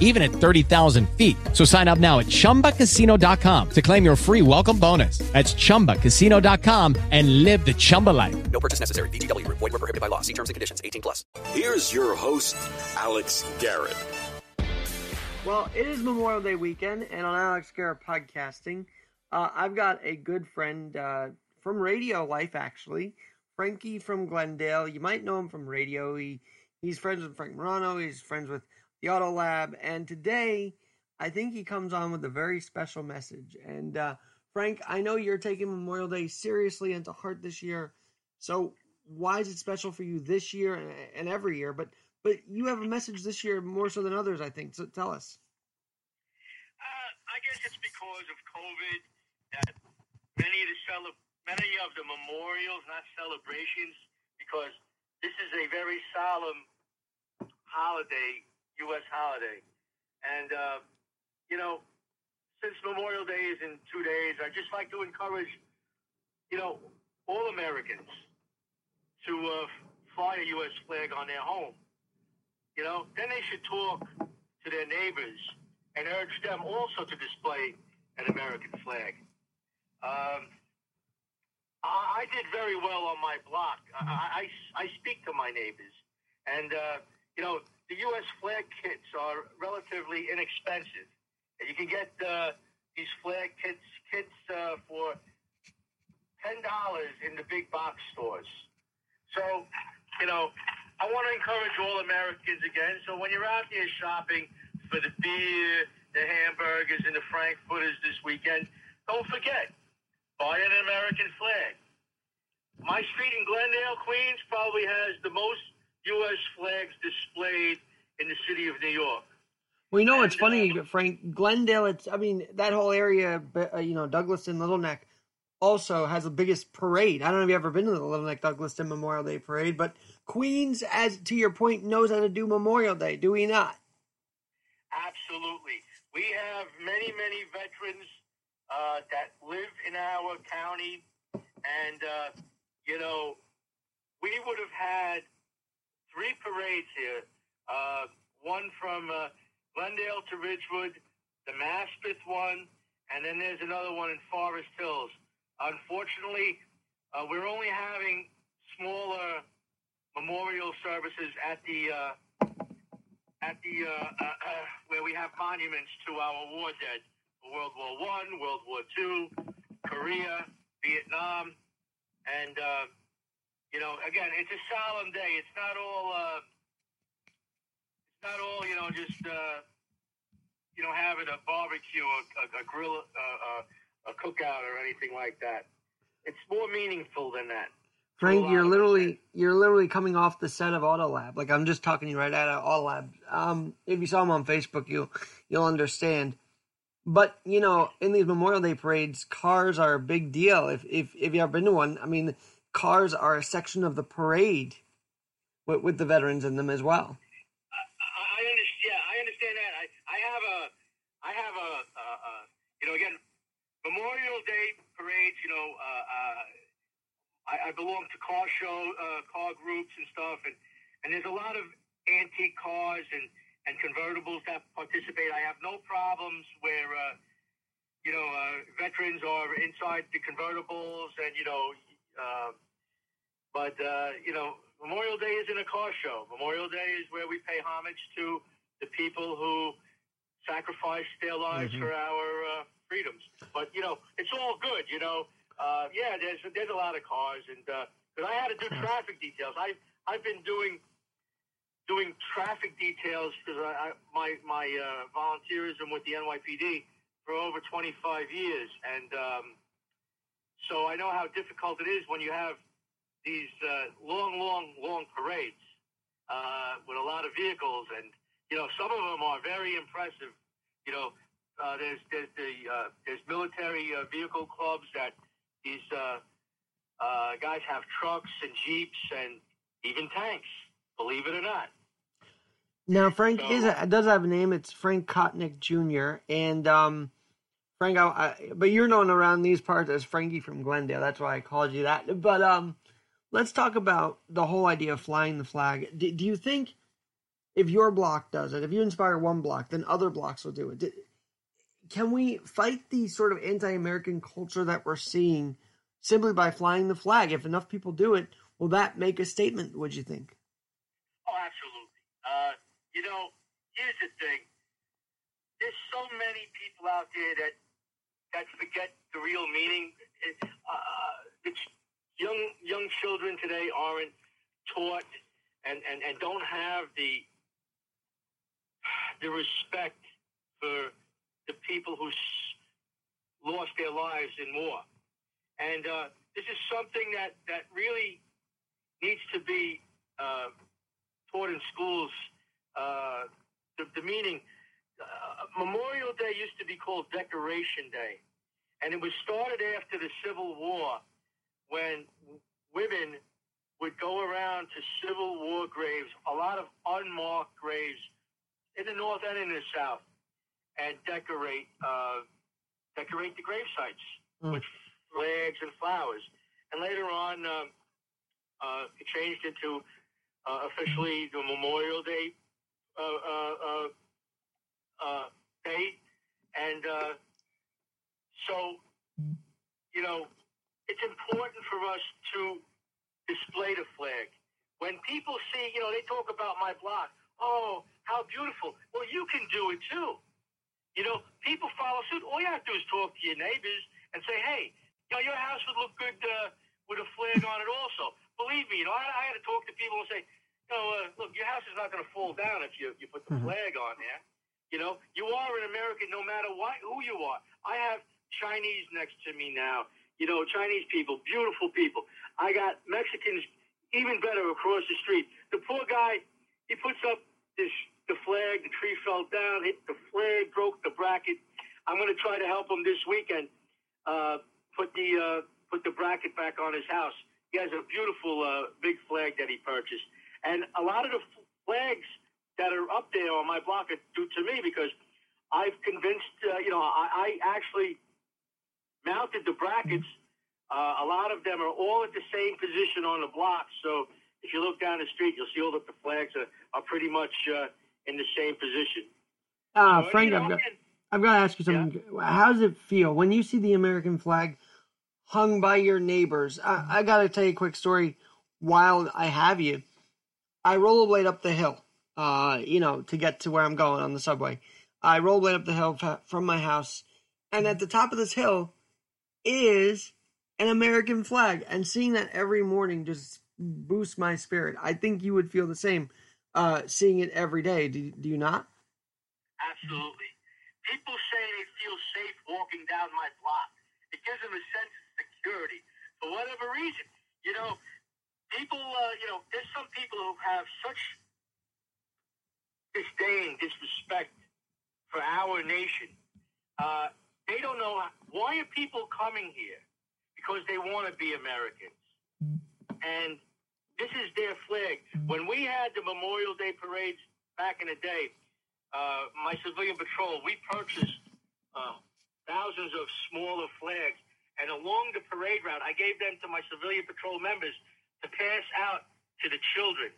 even at 30,000 feet. So sign up now at chumbacasino.com to claim your free welcome bonus. That's chumbacasino.com and live the Chumba life. No purchase necessary. VGW Group. Void were prohibited by law. See terms and conditions. 18 plus. Here's your host, Alex Garrett. Well, it is Memorial Day weekend, and on Alex Garrett Podcasting, uh, I've got a good friend uh, from Radio Life, actually, Frankie from Glendale. You might know him from radio. He he's friends with Frank Morano. He's friends with the Auto Lab, and today I think he comes on with a very special message. And uh, Frank, I know you're taking Memorial Day seriously and to heart this year. So why is it special for you this year and, every year? But but you have a message this year more so than others, I think. So tell us. Uh, I guess it's because of COVID that many of the cele- many of the memorials, not celebrations, because this is a very solemn holiday, U.S. holiday, and uh, you know, since Memorial Day is in two days, I just like to encourage, you know, all Americans to uh, fly a U.S. flag on their home. You know, then they should talk to their neighbors and urge them also to display an American flag. Um, I, I did very well on my block. I, I, I speak to my neighbors, and uh, you know, the U.S. flag kits are relatively inexpensive. You can get uh, these flag kits kits uh, for ten dollars in the big box stores. So, you know, I want to encourage all Americans again. So when you're out there shopping for the beer, the hamburgers, and the frankfurters this weekend, don't forget buy an American flag. My street in Glendale, Queens, probably has the most U.S. flags displayed in the city of New York. Well, you know And, funny, uh, Frank? Glendale. It's I mean that whole area, uh, you know, Douglaston, Little Neck, also has the biggest parade. I don't know if you've ever been to the Little Neck Douglaston Memorial Day parade, but Queens, as to your point, knows how to do Memorial Day. Do we not? Absolutely. We have many, many veterans uh, that live in our county, and uh, you know, we would have had three parades here. Uh, one from uh, Glendale to Ridgewood, the Maspeth one, and then there's another one in Forest Hills. Unfortunately, uh, we're only having smaller memorial services at the uh, at the uh, uh, where we have monuments to our war dead World War One, World War Two, Korea, Vietnam, and you know, again, it's a solemn day. It's not all. Uh, it's not all you know, just uh, you know, having a barbecue, a, a, a grill, uh, uh, a cookout, or anything like that. It's more meaningful than that. Frank, you're literally you're literally coming off the set of Auto Lab. Like I'm just talking to you right out of Auto Lab. Um, if you saw him on Facebook, you you'll understand. But you know, in these Memorial Day parades, cars are a big deal. If if if you ever been to one, I mean, cars are a section of the parade with, with the veterans in them as well. I, I understand. I understand that. I, I have a, I have a, you know, again, Memorial Day parades. You know, uh, uh, I, I belong to car show, uh, car groups and stuff, and and there's a lot of antique cars and and convertibles that participate. I have no problems where, uh, you know, uh, veterans are inside the convertibles, and you know. Uh, but uh, you know, Memorial Day isn't a car show. Memorial Day is where we pay homage to the people who sacrificed their lives for our uh, freedoms. But you know, it's all good. You know, uh, yeah, there's there's a lot of cars, and because I had to do traffic details, I I've been doing doing traffic details because I, I my my uh, volunteerism with the NYPD for over 25 years, and um, so I know how difficult it is when you have these uh, long, long, long parades uh, with a lot of vehicles, and you know some of them are very impressive. You know, uh, there's there's the uh, there's military uh, vehicle clubs that these uh, uh, guys have trucks and jeeps and even tanks. Believe it or not. Now Frank So- is a, does have a name. It's Frank Kotnik Jr. And um, Frank, I, I, but you're known around these parts as Frankie from Glendale. That's why I called you that. But um, let's talk about the whole idea of flying the flag. Do, do you think if your block does it, if you inspire one block, then other blocks will do it? Can we fight the sort of anti-American culture that we're seeing simply by flying the flag? If enough people do it, will that make a statement? Would you think? Oh, absolutely. Uh, you know, here's the thing. There's so many people out there that that forget the real meaning. Uh, it's young young children today aren't taught and, and, and don't have the the respect for the people who lost their lives in war. And uh, this is something that, that really needs to be uh, taught in schools. Uh, the, the meaning, uh, Memorial Day used to be called Decoration Day, and it was started after the Civil War when women would go around to Civil War graves, a lot of unmarked graves in the North and in the South, and decorate uh, decorate the grave sites Mm. with flags and flowers. And later on, um, uh, it changed into uh, officially the Memorial Day uh, day, and uh, so you know it's important for us to display the flag. When people see, you know, they talk about my block. Oh, how beautiful! Well, you can do it too. You know, people follow suit. All you have to do is talk to your neighbors and say, "Hey, you know, your house would look good uh, with a flag on it." Also, believe me, you know, I, I had to talk to people and say, "You know, uh, look, your house is not going to fall down if you you put the flag on there. You know, you are an American no matter what who you are. I have Chinese next to me now. You know, Chinese people, beautiful people. I got Mexicans, even better across the street. The poor guy, he puts up this the flag. The tree fell down. Hit the flag, broke the bracket. I'm going to try to help him this weekend. Uh, put the uh, put the bracket back on his house. He has a beautiful uh, big flag that he purchased, and a lot of the flags that are up there on my block are due to me because I've convinced. Uh, you know, I, I actually mounted the brackets. Uh, a lot of them are all at the same position on the block. So if you look down the street, you'll see all that the flags are, are pretty much uh, in the same position. Uh, So, Frank, you know, I've got, again, I've got to ask you something. How does it feel when you see the American flag hung by your neighbors? I, I got to tell you a quick story. While I have you, I rollerblade up the hill, uh, you know, to get to where I'm going on the subway. I rollerblade up the hill from my house, and at the top of this hill is an American flag. And seeing that every morning just boosts my spirit. I think you would feel the same uh, seeing it every day. Do, do you not? Absolutely. People say they feel safe walking down my block. It gives them a sense of security for whatever reason. You know, people, uh, you know, there's some people who have such disdain, disrespect for our nation. Uh, they don't know why are people coming here because they want to be Americans, and this is their flag. When we had the Memorial Day parades back in the day, uh, my civilian patrol, we purchased uh, thousands of smaller flags, and along the parade route, I gave them to my civilian patrol members to pass out to the children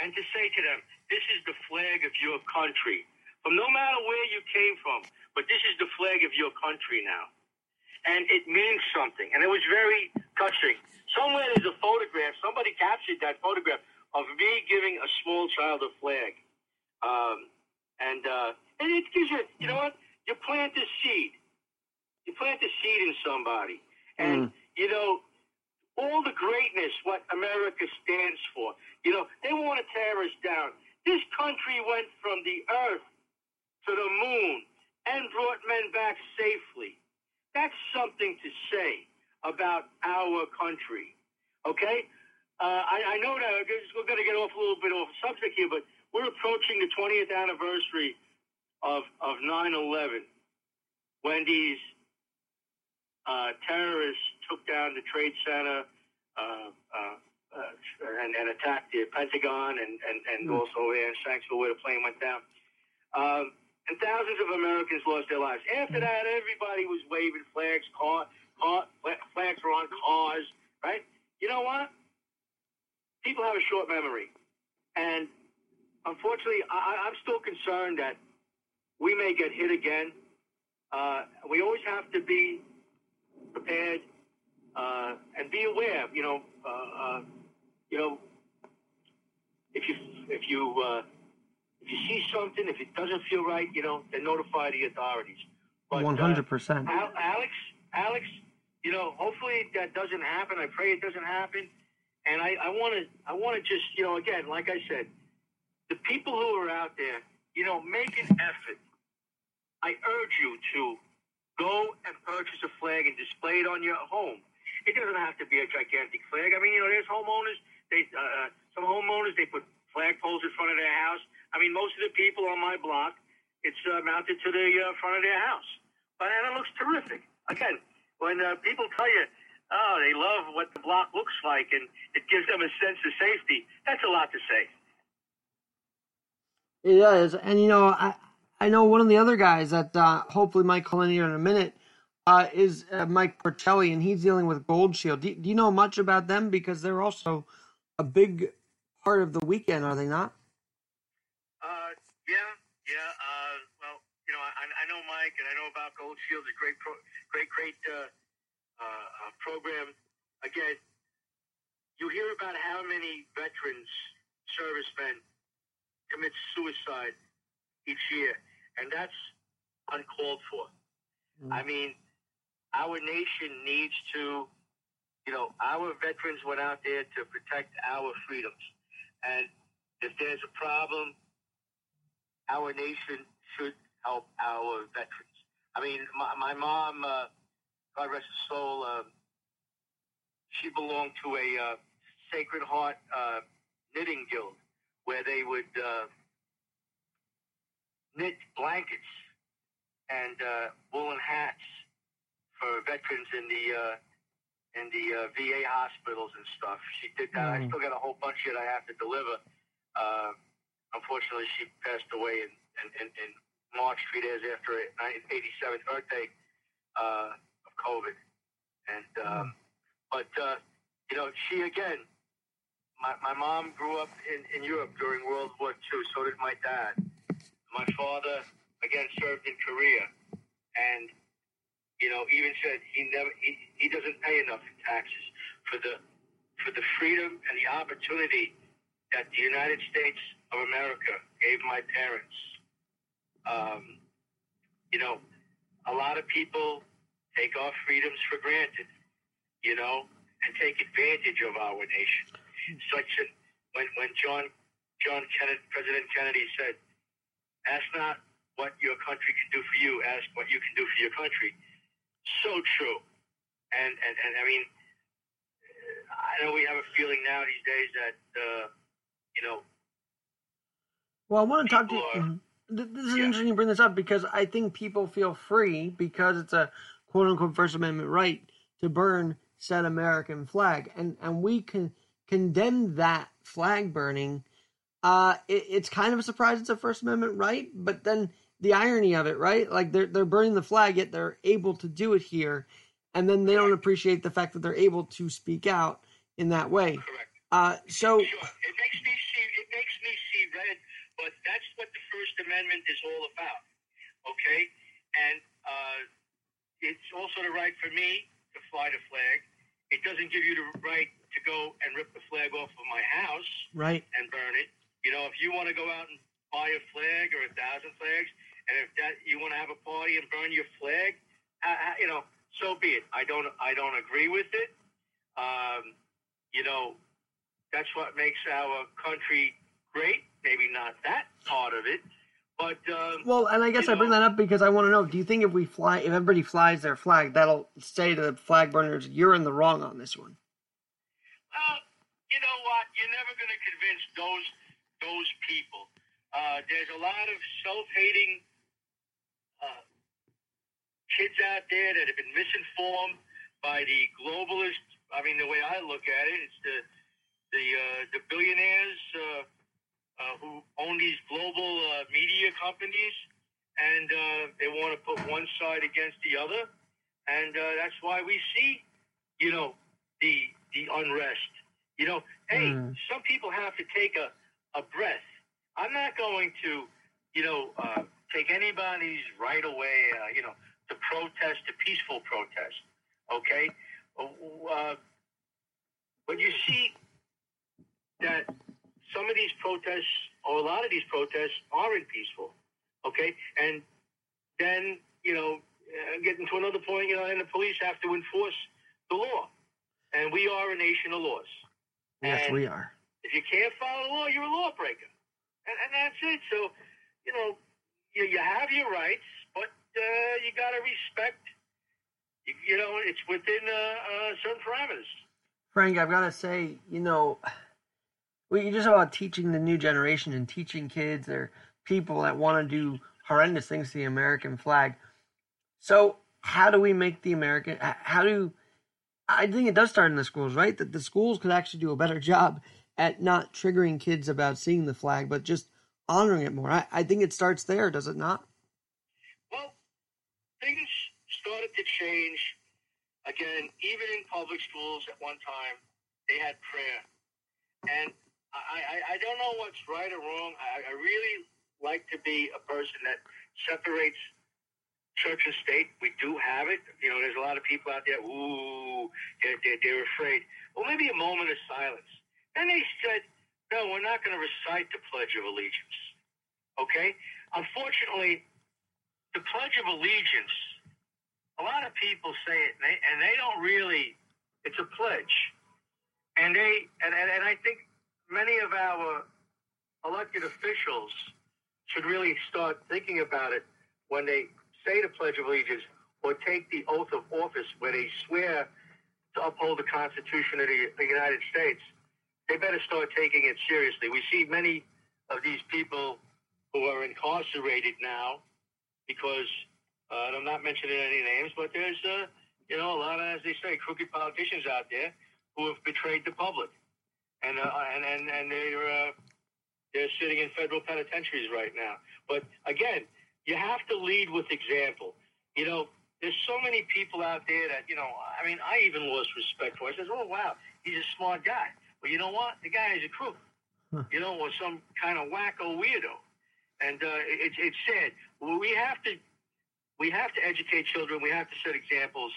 and to say to them, "This is the flag of your country, from no matter where you came from, but this is the flag of your country now." And it means something, and it was very touching. Somewhere there's a photograph. Somebody captured that photograph of me giving a small child a flag. Um, and uh, and it gives you, you know what? You plant a seed. You plant a seed in somebody, and you know all the greatness what America stands for. You know, they want to tear us down. This country went from the earth to the moon and brought men back safely. That's something to say about our country. Okay? Uh, I, I know that we're going to get off a little bit off subject here, but we're approaching the 20th anniversary of, of 9-11 when these uh, terrorists took down the Trade Center uh, uh, and, and attacked the Pentagon and, and, and Mm. also in Shanksville where the plane went down. Um, and thousands of Americans lost their lives. After that, everybody was waving flags, car, car, flags were on cars, right? You know what? People have a short memory. And unfortunately, I, I'm still concerned that we may get hit again. Uh, we always have to be prepared uh, and be aware. You know, uh, uh, you know, if you if you uh, if you see something, if it doesn't feel right, you know, then notify the authorities. Uh, One hundred percent. Alex, Alex, you know, hopefully that doesn't happen. I pray it doesn't happen. And I want to, I want to just, you know, again, like I said, the people who are out there, you know, make an effort. I urge you to go and purchase a flag and display it on your home. It doesn't have to be a gigantic flag. I mean, you know, there's homeowners. They, uh, some homeowners, they put flagpoles in front of their house. I mean, most of the people on my block, it's uh, mounted to the uh, front of their house. But and it looks terrific. Again, when uh, people tell you, oh, they love what the block looks like and it gives them a sense of safety, that's a lot to say. It is, and you know, I I know one of the other guys that uh, hopefully might call in here in a minute uh, is uh, Mike Porcelli, and he's dealing with Gold Shield. Do, do you know much about them? Because they're also a big part of the weekend, are they not? Uh, yeah, yeah. Uh, well, you know, I, I know Mike, and I know about Gold Shield. A great, pro, great, great uh, uh, uh, program. Again, you hear about how many veterans, servicemen, commit suicide each year, and that's uncalled for. I mean, our nation needs to, you know, our veterans went out there to protect our freedoms, and if there's a problem, our nation should help our veterans. I mean, my, my mom, uh, God rest her soul, uh, she belonged to a uh, Sacred Heart uh, knitting guild where they would uh, knit blankets and uh, woolen hats for veterans in the in the uh, VA hospitals and stuff. She did that. I Mm. still got a whole bunch that I have to deliver. Uh, unfortunately, she passed away in, in, in, in March, three days after her 87th birthday uh, of COVID. And um, but uh, you know, she again. My, my mom grew up in, in Europe during World War II. So did my dad. My father again served in Korea, and you know even said he never he, he doesn't pay enough in taxes for the for the freedom and the opportunity that the United States of America gave my parents. Um, you know, a lot of people take our freedoms for granted, you know, and take advantage of our nation. Such a when when John John Kennedy, President Kennedy said, "Ask not what your country can do for you, ask what you can do for your country." So true, and and and I mean, I know we have a feeling now these days that uh, you know Well, I want to talk to you. Are- mhm. This is Yeah. interesting you bring this up because I think people feel free because it's a quote unquote First Amendment right to burn said American flag, and and we can condemn that flag burning. Uh, it, it's kind of a surprise it's a First Amendment right, but then the irony of it, right? Like they're they're burning the flag, yet they're able to do it here, and then they don't appreciate the fact that they're able to speak out in that way. correct. Uh, so Sure, it makes me see. It makes me see red, but that's what the First Amendment is all about. Okay, and uh, it's also the right for me to fly the flag. It doesn't give you the right to go and rip the flag off of my house right, and burn it. You know, if you want to go out and buy a flag or a thousand flags, and if that you want to have a party and burn your flag, uh, uh, you know, so be it. I don't. I don't agree with it. Um, you know, that's what makes our country great. Maybe not that part of it, but um, Well, and I guess I bring know- that up because I want to know: Do you think if we fly, if everybody flies their flag, that'll say to the flag burners, "You're in the wrong on this one"? Well, you know what? You're never going to convince those those people. Uh, there's a lot of self-hating uh, kids out there that have been misinformed by the globalist. I mean, the way I look at it, it's the the uh, the billionaires uh, uh, who own these global uh, media companies, and uh, they want to put one side against the other, and uh, that's why we see, you know, the the unrest. You know, hey, Mm. some people have to take a, a breath. I'm not going to, you know, uh, take anybody's right away, uh, you know, to protest, to peaceful protest. Okay? Uh, but you see that some of these protests, or a lot of these protests, aren't peaceful. Okay? And then, you know, uh, getting to another point, you know, and the police have to enforce the law. And we are a nation of laws. Yes, And we are. If you can't follow the law, you're a lawbreaker. And, and that's it. So, you know, you, you have your rights, but uh, you got to respect, you, you know, it's within uh, uh, certain parameters. Frank, I've got to say, you know, we just about teaching the new generation and teaching kids or people that want to do horrendous things to the American flag. So, how do we make the American? How do I think it does start in the schools, right? That the schools could actually do a better job at not triggering kids about seeing the flag, but just honoring it more. I, I think it starts there, does it not? Well, things started to change again, even in public schools at one time, they had prayer. And I, I, I don't know what's right or wrong. I, I really like to be a person that separates church and state. We do have it. You know, there's a lot of people out there, ooh, they're, they're, they're afraid. Well, maybe a moment of silence. Then they said, no, we're not going to recite the Pledge of Allegiance. Okay? Unfortunately, the Pledge of Allegiance, a lot of people say it, and they, and they don't really, it's a pledge. And they, and, and, and I think many of our elected officials should really start thinking about it when they say the Pledge of Allegiance or take the oath of office where they swear to uphold the Constitution of the, the United States. They better start taking it seriously. We see many of these people who are incarcerated now because, uh, and I'm not mentioning any names, but there's, uh, you know, a lot of, as they say, crooked politicians out there who have betrayed the public. And, uh, and, and, and they're, uh, they're sitting in federal penitentiaries right now. But again, you have to lead with example. You know, there's so many people out there that, you know, I mean, I even lost respect for. I says, oh, wow, he's a smart guy. But you know what? The guy is a crook, you know, or some kind of wacko weirdo. And uh, it's it's sad. Well, we have to we have to educate children. We have to set examples.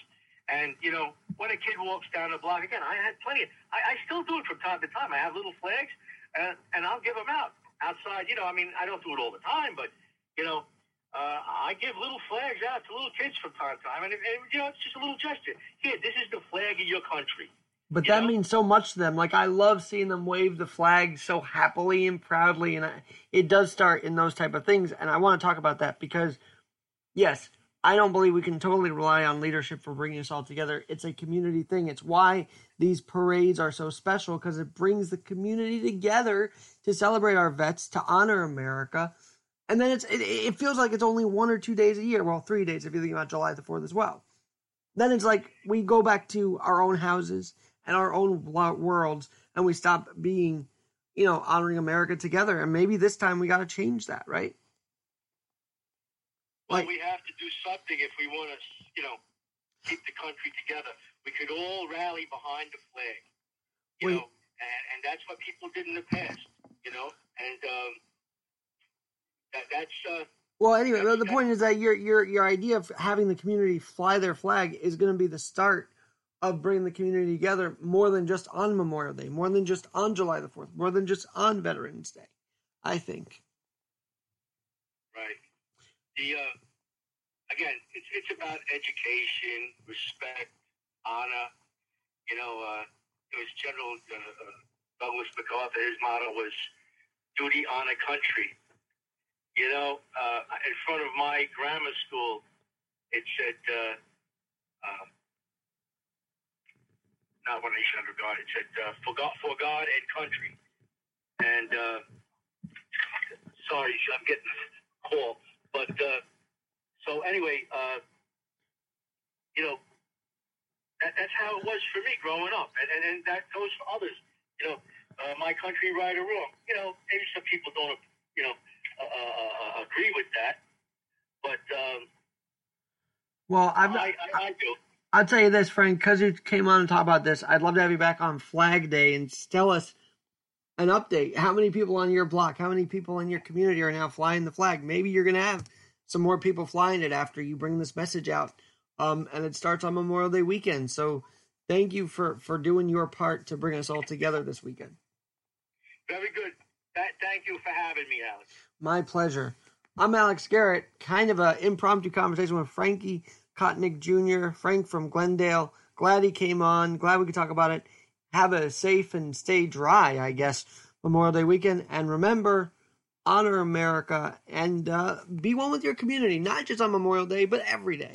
And you know, when a kid walks down the block, again, I had plenty. Of, I, I still do it from time to time. I have little flags, and, and I'll give them out outside. You know, I mean, I don't do it all the time, but you know, uh, I give little flags out to little kids from time to time, and, and you know, it's just a little gesture. Here, this is the flag of your country. But You that know? means so much to them. Like I love seeing them wave the flag so happily and proudly, and I, it does start in those type of things. And I want to talk about that because, yes, I don't believe we can totally rely on leadership for bringing us all together. It's a community thing. It's why these parades are so special because it brings the community together to celebrate our vets, to honor America. And then it's it, it feels like it's only one or two days a year. Well, three days if you think about July the Fourth as well. Then it's like we go back to our own houses and our own worlds, and we stop being, you know, honoring America together. And maybe this time we got to change that, right? Well, Like- we have to do something if we want to, you know, keep the country together. We could all rally behind the flag, you Wait. know, and, and that's what people did in the past, you know, and um, that, that's uh, Well, anyway, That's- the point is that your your your idea of having the community fly their flag is going to be the start of bringing the community together more than just on Memorial Day, more than just on July the Fourth, more than just on Veterans Day. I think. right. The uh, again, it's it's about education, respect, honor, You know, uh, it was General uh, uh, Douglas MacArthur. His motto was "Duty, honor, country." You know, uh, in front of my grammar school, it said, uh, uh, "Not one nation under God." It said, uh, "For God, for God and country." And uh, sorry, I'm getting a call, but uh, so anyway, uh, you know, that, that's how it was for me growing up, and, and, and that goes for others. You know, uh, my country, right or wrong. You know, maybe some people don't, you know, uh, uh, uh, agree with that, but um, Well, I've, I, I, I do. I'll tell you this, Frank, because you came on and talk about this, I'd love to have you back on Flag Day and tell us an update. How many people on your block, how many people in your community are now flying the flag? Maybe you're going to have some more people flying it after you bring this message out. Um, and it starts on Memorial Day weekend. So thank you for, for doing your part to bring us all together this weekend. Very good. That, thank you for having me, Alex. My pleasure. I'm Alex Garrett, kind of an impromptu conversation with Frankie Kotnik Jr., Frank from Glendale. Glad he came on. Glad we could talk about it. Have a safe and stay dry, I guess, Memorial Day weekend. And remember, honor America and uh, be one with your community, not just on Memorial Day, but every day.